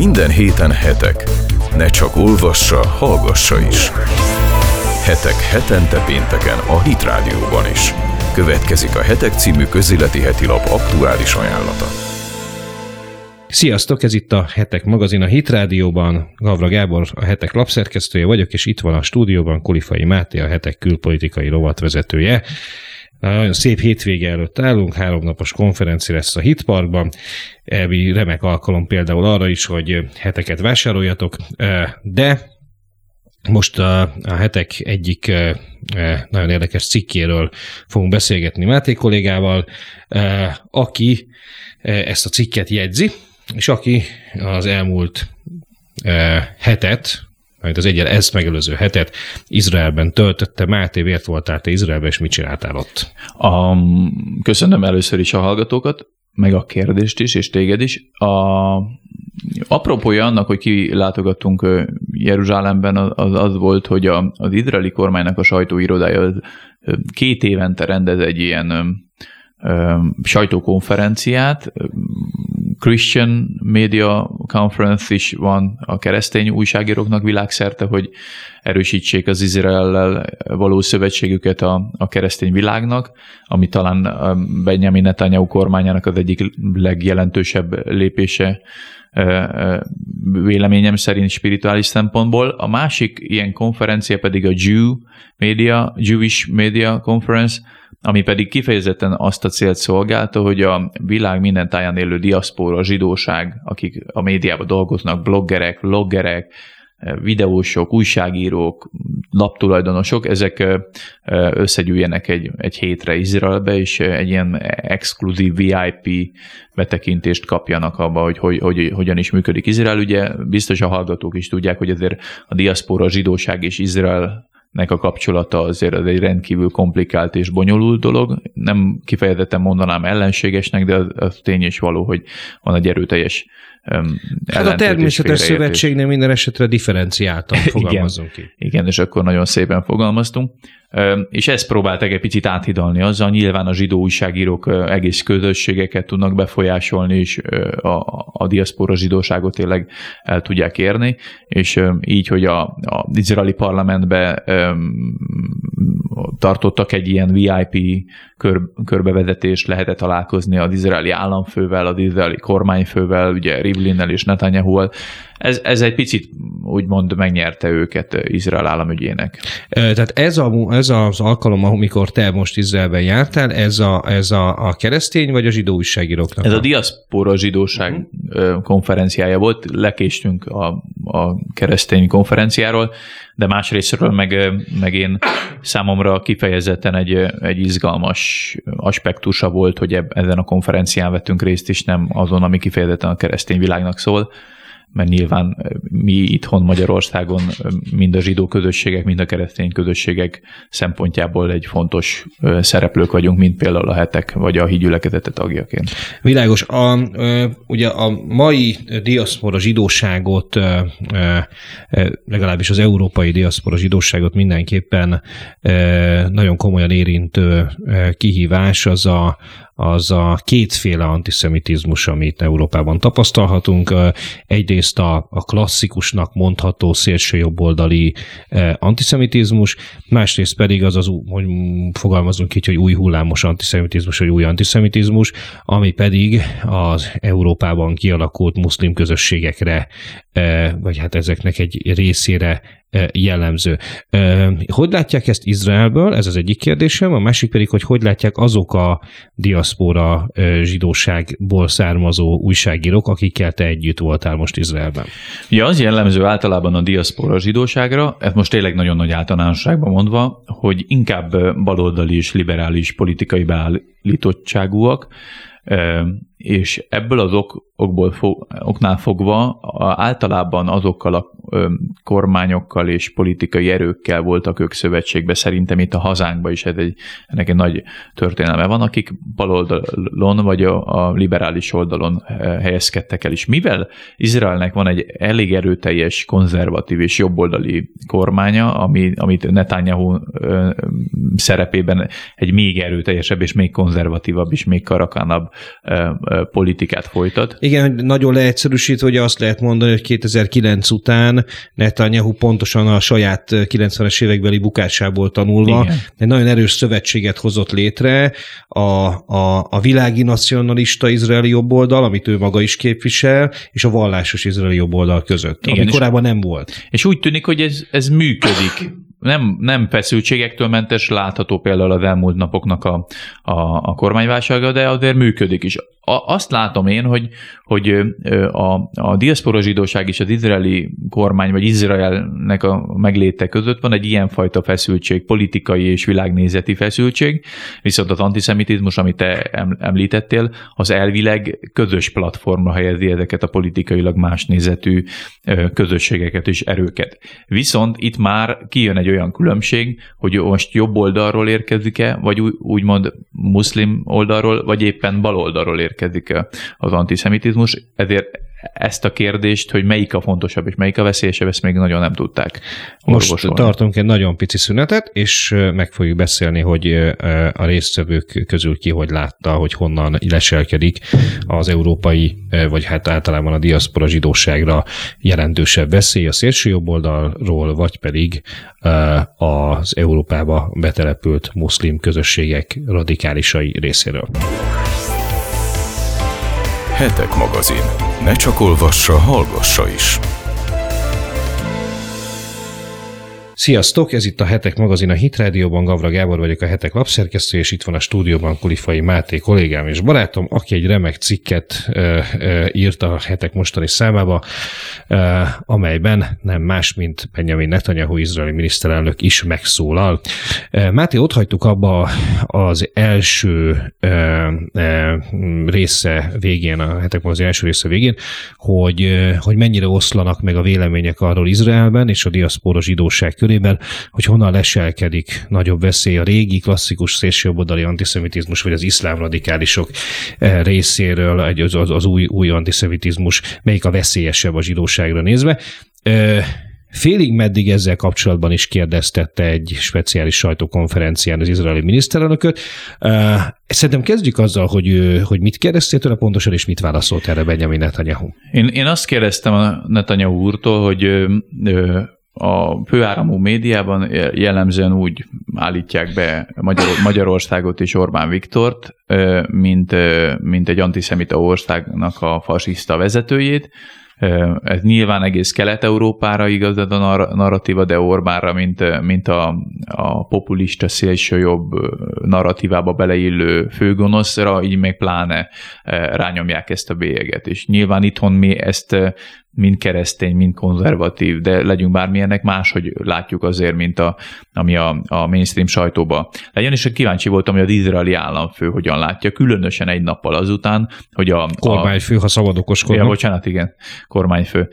Minden héten hetek. Ne csak olvassa, hallgassa is. Hetek hetente pénteken a Hit Rádióban is. Következik a Hetek című közéleti heti lap aktuális ajánlata. Sziasztok, ez itt a Hetek magazin a Hit Rádióban. Gavra Gábor, a Hetek lapszerkesztője vagyok, és itt van a stúdióban Kolifai Máté, a Hetek külpolitikai rovatvezetője. Nagyon szép hétvége előtt állunk, háromnapos konferencia lesz a Hitparkban. Elvi remek alkalom például arra is, hogy heteket vásároljatok, de most a, a hetek egyik nagyon érdekes cikkéről fogunk beszélgetni Máté kollégával, aki ezt a cikket jegyzi, és aki az elmúlt hetet, majd az egyel ezt megelőző hetet Izraelben töltötte. Máté, miért voltál te Izraelben, és mit csináltál ott? A, köszönöm először is a hallgatókat, meg a kérdést is, és téged is. A, apropója annak, hogy kilátogattunk Jeruzsálemben, az, az volt, hogy a, az izraeli kormánynak a sajtóirodája két évente rendez egy ilyen sajtókonferenciát, Christian Media Conference is van a keresztény újságíróknak világszerte, hogy erősítsék az Izraellel való szövetségüket a, a keresztény világnak, ami talán Benjamin Netanyahu kormányának az egyik legjelentősebb lépése véleményem szerint spirituális szempontból. A másik ilyen konferencia pedig a Jew Media, Jewish Media Conference, ami pedig kifejezetten azt a célt szolgálta, hogy a világ minden táján élő diaszpóra, zsidóság, akik a médiában dolgoznak, bloggerek, vloggerek, videósok, újságírók, laptulajdonosok, ezek összegyűjjenek egy, egy hétre Izraelbe, és egy ilyen exkluzív VIP betekintést kapjanak abba, hogy, hogy, hogy hogyan is működik Izrael. Ugye biztos a hallgatók is tudják, hogy azért a diaszpora, a zsidóság és Izrael nek a kapcsolata azért az egy rendkívül komplikált és bonyolult dolog. Nem kifejezetten mondanám ellenségesnek, de az, az tény is való, hogy van egy erőteljes Hát a természetes szövetségnél minden esetre differenciáltan fogalmazunk igen, ki. Igen, és akkor nagyon szépen fogalmaztunk. És ezt próbáltak egy picit áthidalni azzal, nyilván a zsidó újságírók egész közösségeket tudnak befolyásolni, és a, a diaszpora zsidóságot tényleg el tudják érni, és így, hogy a, a izraeli parlamentbe tartottak egy ilyen VIP kör, körbevezetést, lehetett találkozni az izraeli államfővel, az izraeli kormányfővel, ugye Rivlinnel és Netanyahu-val. Ez, ez egy picit úgymond megnyerte őket Izrael államügyének. Tehát ez, a, ez az alkalom, amikor te most Izraelben jártál, ez a, ez a, a keresztény vagy a zsidó újságíróknak? Ez a diaszpora zsidóság uh-huh. konferenciája volt, lekéstünk a, a keresztény konferenciáról, de másrésztről meg, meg én számomra kifejezetten egy, egy izgalmas aspektusa volt, hogy ezen a konferencián vettünk részt is, nem azon, ami kifejezetten a keresztény világnak szól, mert nyilván mi itthon Magyarországon mind a zsidó közösségek, mind a keresztény közösségek szempontjából egy fontos szereplők vagyunk, mint például a hetek, vagy a hídgyülekezete tagjaként. Világos. A, ugye a mai diaszpora zsidóságot, legalábbis az európai diaszpora zsidóságot mindenképpen nagyon komolyan érintő kihívás az a, az a kétféle antiszemitizmus, amit Európában tapasztalhatunk. Egyrészt a, a klasszikusnak mondható szélsőjobboldali antiszemitizmus, másrészt pedig az az, hogy fogalmazunk így, hogy új hullámos antiszemitizmus, vagy új antiszemitizmus, ami pedig az Európában kialakult muszlim közösségekre, vagy hát ezeknek egy részére jellemző. Hogy látják ezt Izraelből? Ez az egyik kérdésem. A másik pedig, hogy hogy látják azok a diaszpora zsidóságból származó újságírók, akikkel te együtt voltál most Izraelben? Ja, az jellemző általában a diaszpora zsidóságra, ez most tényleg nagyon nagy általánosságban mondva, hogy inkább baloldali és liberális politikai beállítottságúak, és ebből az ok, okból fog, oknál fogva általában azokkal a kormányokkal és politikai erőkkel voltak ők szövetségbe, szerintem itt a hazánkban is ez egy, ennek egy nagy történelme van, akik baloldalon vagy a, a liberális oldalon helyezkedtek el is. Mivel Izraelnek van egy elég erőteljes, konzervatív és jobboldali kormánya, ami, amit Netanyahu szerepében egy még erőteljesebb és még konzervatívabb és még karakánabb politikát folytat. Igen, nagyon leegyszerűsítve, hogy azt lehet mondani, hogy 2009 után Netanyahu pontosan a saját 90-es évekbeli bukásából tanulva Igen. egy nagyon erős szövetséget hozott létre a, a, a világi nacionalista izraeli jobboldal, amit ő maga is képvisel, és a vallásos izraeli jobboldal között, Igen, ami korábban nem volt. És úgy tűnik, hogy ez, ez működik nem, nem feszültségektől mentes, látható például az elmúlt napoknak a, a, a kormányválsága, de azért működik is azt látom én, hogy, hogy a, a diaszpora zsidóság és az izraeli kormány, vagy Izraelnek a megléte között van egy ilyenfajta feszültség, politikai és világnézeti feszültség, viszont az antiszemitizmus, amit te említettél, az elvileg közös platformra helyezi ezeket a politikailag más nézetű közösségeket és erőket. Viszont itt már kijön egy olyan különbség, hogy most jobb oldalról érkezik-e, vagy úgymond muszlim oldalról, vagy éppen bal oldalról érkezik érkezik az antiszemitizmus, ezért ezt a kérdést, hogy melyik a fontosabb és melyik a veszélyesebb, ezt még nagyon nem tudták orvosolni. Most tartunk egy nagyon pici szünetet, és meg fogjuk beszélni, hogy a résztvevők közül ki hogy látta, hogy honnan leselkedik az európai, vagy hát általában a diaszpora zsidóságra jelentősebb veszély a szélső jobb oldalról, vagy pedig az Európába betelepült muszlim közösségek radikálisai részéről. Hetek magazin. Ne csak olvassa, hallgassa is. Sziasztok, ez itt a Hetek magazin a Hit Rádióban, Gavra Gábor vagyok a Hetek lapszerkesztő, és itt van a stúdióban Kulifai Máté kollégám és barátom, aki egy remek cikket ö, ö, írt a Hetek mostani számába, ö, amelyben nem más, mint Benjamin Netanyahu izraeli miniszterelnök is megszólal. Máté, ott hagytuk abba az első ö, ö, része végén, a Hetek magazin első része végén, hogy, hogy mennyire oszlanak meg a vélemények arról Izraelben és a diaszpora zsidóság körül, körében, hogy honnan leselkedik nagyobb veszély a régi klasszikus szélsőjobboldali antiszemitizmus, vagy az iszlám radikálisok eh, részéről, az, az, az új, új antiszemitizmus, melyik a veszélyesebb a zsidóságra nézve. Eh, félig meddig ezzel kapcsolatban is kérdeztette egy speciális sajtókonferencián az izraeli miniszterelnököt. Eh, szerintem kezdjük azzal, hogy, hogy mit kérdeztél tőle pontosan, és mit válaszolt erre Benjamin Netanyahu. Én, én azt kérdeztem a Netanyahu úrtól, hogy a főáramú médiában jellemzően úgy állítják be Magyar, Magyarországot és Orbán Viktort, mint, mint egy antiszemita országnak a fasiszta vezetőjét, ez nyilván egész Kelet-Európára igaz a narratíva, de Orbánra, mint, mint a, a populista szélsőjobb narratívába beleillő főgonoszra, így még pláne rányomják ezt a bélyeget. És nyilván itthon mi ezt mind keresztény, mind konzervatív, de legyünk bármilyenek, máshogy látjuk azért, mint a, ami a, a mainstream sajtóba legyen, és kíváncsi voltam, hogy az izraeli államfő hogyan látja, különösen egy nappal azután, hogy a... Kormányfő, a, ha szabad okoskodnak. Ja, bocsánat, igen, kormányfő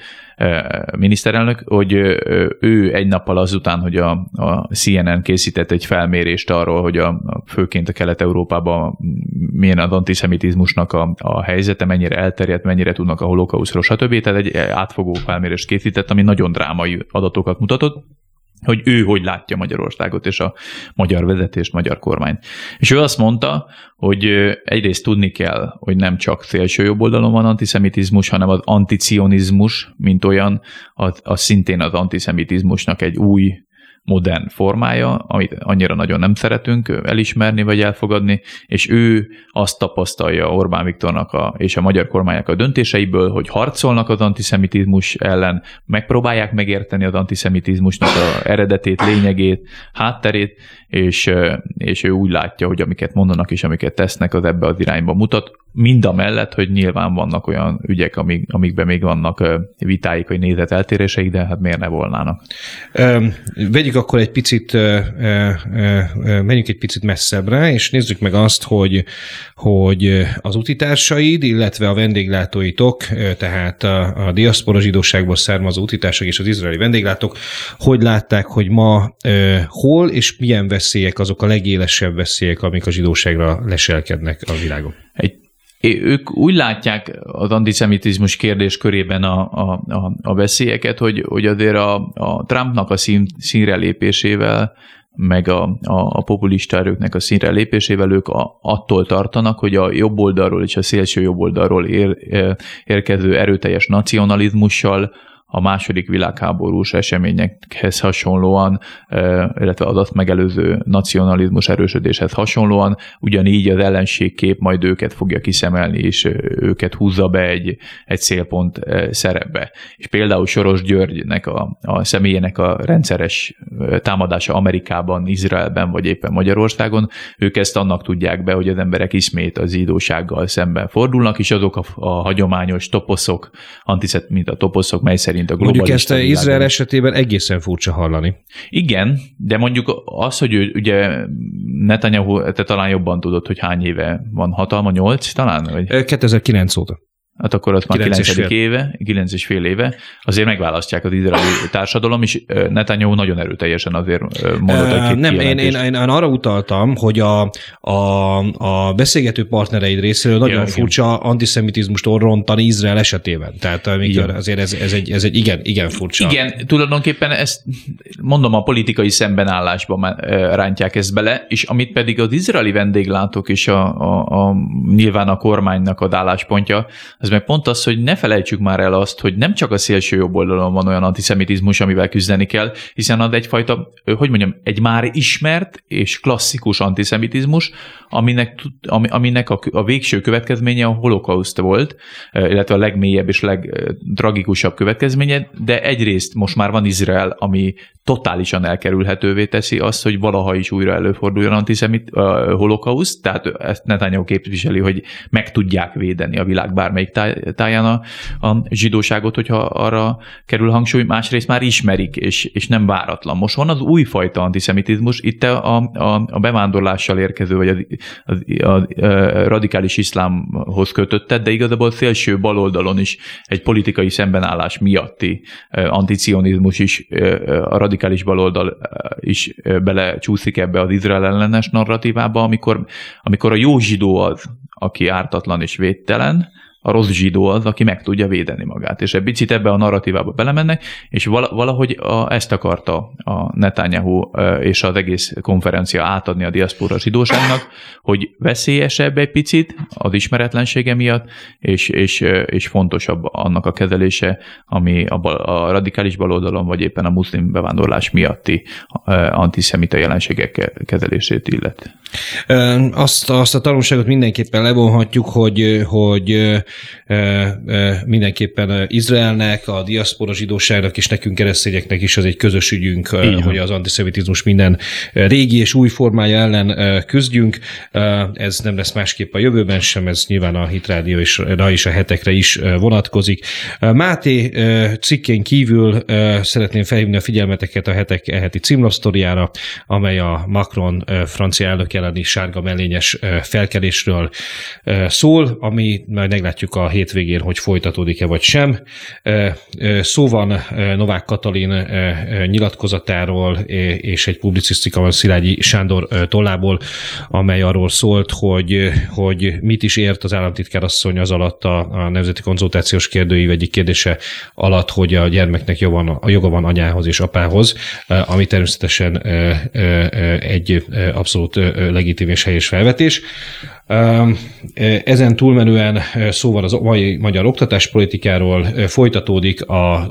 miniszterelnök, hogy ő egy nappal azután, hogy a, a CNN készített egy felmérést arról, hogy a, főként a Kelet-Európában milyen az antiszemitizmusnak a, a helyzete, mennyire elterjedt, mennyire tudnak a holokauszról, stb. Tehát egy átfogó felmérést készített, ami nagyon drámai adatokat mutatott hogy ő hogy látja Magyarországot és a magyar vezetést, magyar kormányt. És ő azt mondta, hogy egyrészt tudni kell, hogy nem csak szélső jobb oldalon van antiszemitizmus, hanem az anticionizmus, mint olyan, az, az szintén az antiszemitizmusnak egy új modern formája, amit annyira nagyon nem szeretünk elismerni vagy elfogadni, és ő azt tapasztalja Orbán Viktornak a, és a magyar kormánynak a döntéseiből, hogy harcolnak az antiszemitizmus ellen, megpróbálják megérteni az antiszemitizmusnak a eredetét, lényegét, hátterét, és, és ő úgy látja, hogy amiket mondanak és amiket tesznek, az ebbe az irányba mutat, mind a mellett, hogy nyilván vannak olyan ügyek, amik, amikben még vannak vitáik vagy nézeteltéréseik, de hát miért ne volnának. Vegyük akkor egy picit, menjünk egy picit messzebbre, és nézzük meg azt, hogy, hogy az utitársaid, illetve a vendéglátóitok, tehát a, a diaszpora zsidóságból származó utitársak és az izraeli vendéglátók, hogy látták, hogy ma hol és milyen veszélyek azok a legélesebb veszélyek, amik a zsidóságra leselkednek a világon? Egy ők úgy látják az antiszemitizmus kérdés körében a, a, a, a veszélyeket, hogy, hogy azért a, a Trumpnak a szín, színre lépésével meg a, a, a populista erőknek a színre lépésével ők a, attól tartanak, hogy a jobb oldalról és a szélső jobb oldalról ér, érkező erőteljes nacionalizmussal a második világháborús eseményekhez hasonlóan, illetve az megelőző nacionalizmus erősödéshez hasonlóan, ugyanígy az ellenségkép majd őket fogja kiszemelni, és őket húzza be egy, egy szélpont szerepbe. És például Soros Györgynek a, a személyének a rendszeres támadása Amerikában, Izraelben, vagy éppen Magyarországon, ők ezt annak tudják be, hogy az emberek ismét az zsidósággal szemben fordulnak, és azok a, a hagyományos toposzok, antiszet, mint a toposzok, mely szerint szerint a Mondjuk ezt Izrael esetében egészen furcsa hallani. Igen, de mondjuk az, hogy ő, ugye Netanyahu, te talán jobban tudod, hogy hány éve van hatalma, nyolc talán? Vagy? 2009 óta hát akkor ott már 9. éve, 9 és fél éve, azért megválasztják az izraeli társadalom, és Netanyahu nagyon erőteljesen azért mondott egy Nem, én, én, én, arra utaltam, hogy a, a, a beszélgető partnereid részéről nagyon ja, furcsa igen. antiszemitizmust rontani Izrael esetében. Tehát amikor azért ez, ez, egy, ez egy igen, igen furcsa. Igen, tulajdonképpen ezt mondom, a politikai szembenállásba rántják ezt bele, és amit pedig az izraeli vendéglátók és a, a, a nyilván a kormánynak a álláspontja, ez meg pont az, hogy ne felejtsük már el azt, hogy nem csak a szélső jobb oldalon van olyan antiszemitizmus, amivel küzdeni kell, hiszen az egyfajta, hogy mondjam, egy már ismert és klasszikus antiszemitizmus, aminek, aminek a, a végső következménye a holokauszt volt, illetve a legmélyebb és legtragikusabb következménye, de egyrészt most már van Izrael, ami totálisan elkerülhetővé teszi azt, hogy valaha is újra előforduljon antiszemit uh, holokauszt, tehát ezt Netanyahu képviseli, hogy meg tudják védeni a világ bármelyik táján a, a zsidóságot, hogyha arra kerül hangsúly, másrészt már ismerik, és, és nem váratlan. Most van az újfajta antiszemitizmus, itt a, a, a bevándorlással érkező, vagy a, a, a, a radikális iszlámhoz kötötted, de igazából szélső baloldalon is egy politikai szembenállás miatti anticionizmus is a radikális baloldal is belecsúszik ebbe az Izrael ellenes narratívába, amikor, amikor a jó zsidó az, aki ártatlan és védtelen, a rossz zsidó az, aki meg tudja védeni magát. És egy picit ebbe a narratívába belemennek, és valahogy a, ezt akarta a Netanyahu és az egész konferencia átadni a diaszpora zsidóságnak, hogy veszélyesebb egy picit az ismeretlensége miatt, és, és, és fontosabb annak a kezelése, ami a, a radikális baloldalon, vagy éppen a muszlim bevándorlás miatti antiszemita jelenségek kezelését illet. Azt, azt a tanulságot mindenképpen levonhatjuk, hogy, hogy mindenképpen Izraelnek, a diaszpora zsidóságnak és nekünk keresztényeknek is az egy közös ügyünk, Igen. hogy az antiszemitizmus minden régi és új formája ellen küzdjünk. Ez nem lesz másképp a jövőben sem, ez nyilván a Hitrádió és, és a hetekre is vonatkozik. Máté cikkén kívül szeretném felhívni a figyelmeteket a hetek eheti címlapsztoriára, amely a Macron francia elnök elleni sárga mellényes felkelésről szól, ami majd meglátjuk a hétvégén, hogy folytatódik-e vagy sem. Szó van Novák Katalin nyilatkozatáról, és egy publicisztika van Szilágyi Sándor tollából, amely arról szólt, hogy, hogy mit is ért az államtitkár asszony az alatt a, a Nemzeti Konzultációs Kérdőív egyik kérdése alatt, hogy a gyermeknek joga a joga van anyához és apához, ami természetesen egy abszolút legitim és helyes felvetés. Ezen túlmenően szó van az mai magyar oktatáspolitikáról, folytatódik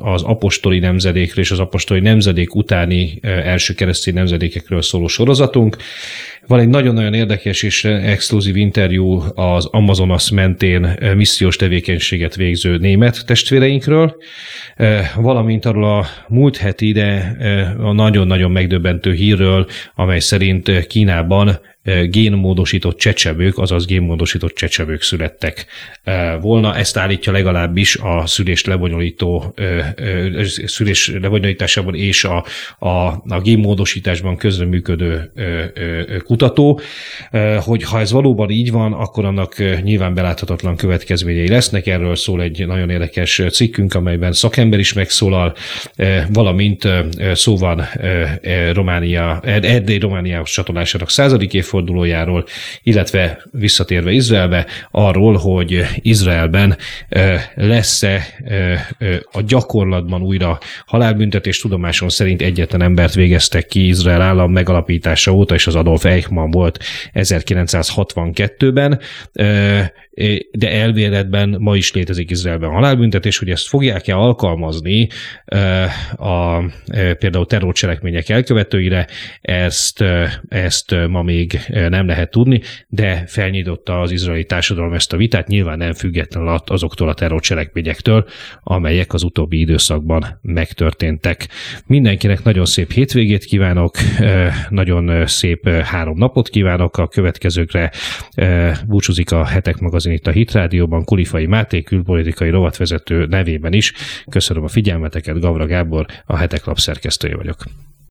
az apostoli nemzedékről és az apostoli nemzedék utáni első keresztény nemzedékekről szóló sorozatunk. Van egy nagyon-nagyon érdekes és exkluzív interjú az Amazonas mentén missziós tevékenységet végző német testvéreinkről, valamint arról a múlt heti, de a nagyon-nagyon megdöbbentő hírről, amely szerint Kínában génmódosított csecsebők, azaz génmódosított csecsebők születtek volna. Ezt állítja legalábbis a szülés lebonyolító, szülés lebonyolításában és a, a, a génmódosításban közreműködő kutató, hogy ha ez valóban így van, akkor annak nyilván beláthatatlan következményei lesznek. Erről szól egy nagyon érdekes cikkünk, amelyben szakember is megszólal, valamint szó van Románia, Erdély Romániához csatolásának századik évfordulójáról, illetve visszatérve Izraelbe, arról, hogy Izraelben lesz-e a gyakorlatban újra halálbüntetés tudomáson szerint egyetlen embert végeztek ki Izrael állam megalapítása óta, és az Adolf Eichmann volt 1962-ben de elvéletben ma is létezik Izraelben halálbüntetés, hogy ezt fogják-e alkalmazni a, például terrorcselekmények elkövetőire, ezt, ezt ma még nem lehet tudni, de felnyitotta az izraeli társadalom ezt a vitát, nyilván nem független azoktól a terrorcselekményektől, amelyek az utóbbi időszakban megtörténtek. Mindenkinek nagyon szép hétvégét kívánok, nagyon szép három napot kívánok a következőkre. Búcsúzik a hetek magazin magazin itt a Hit Rádióban, Kulifai Máté külpolitikai rovatvezető nevében is. Köszönöm a figyelmeteket, Gavra Gábor, a Hetek Lap szerkesztője vagyok.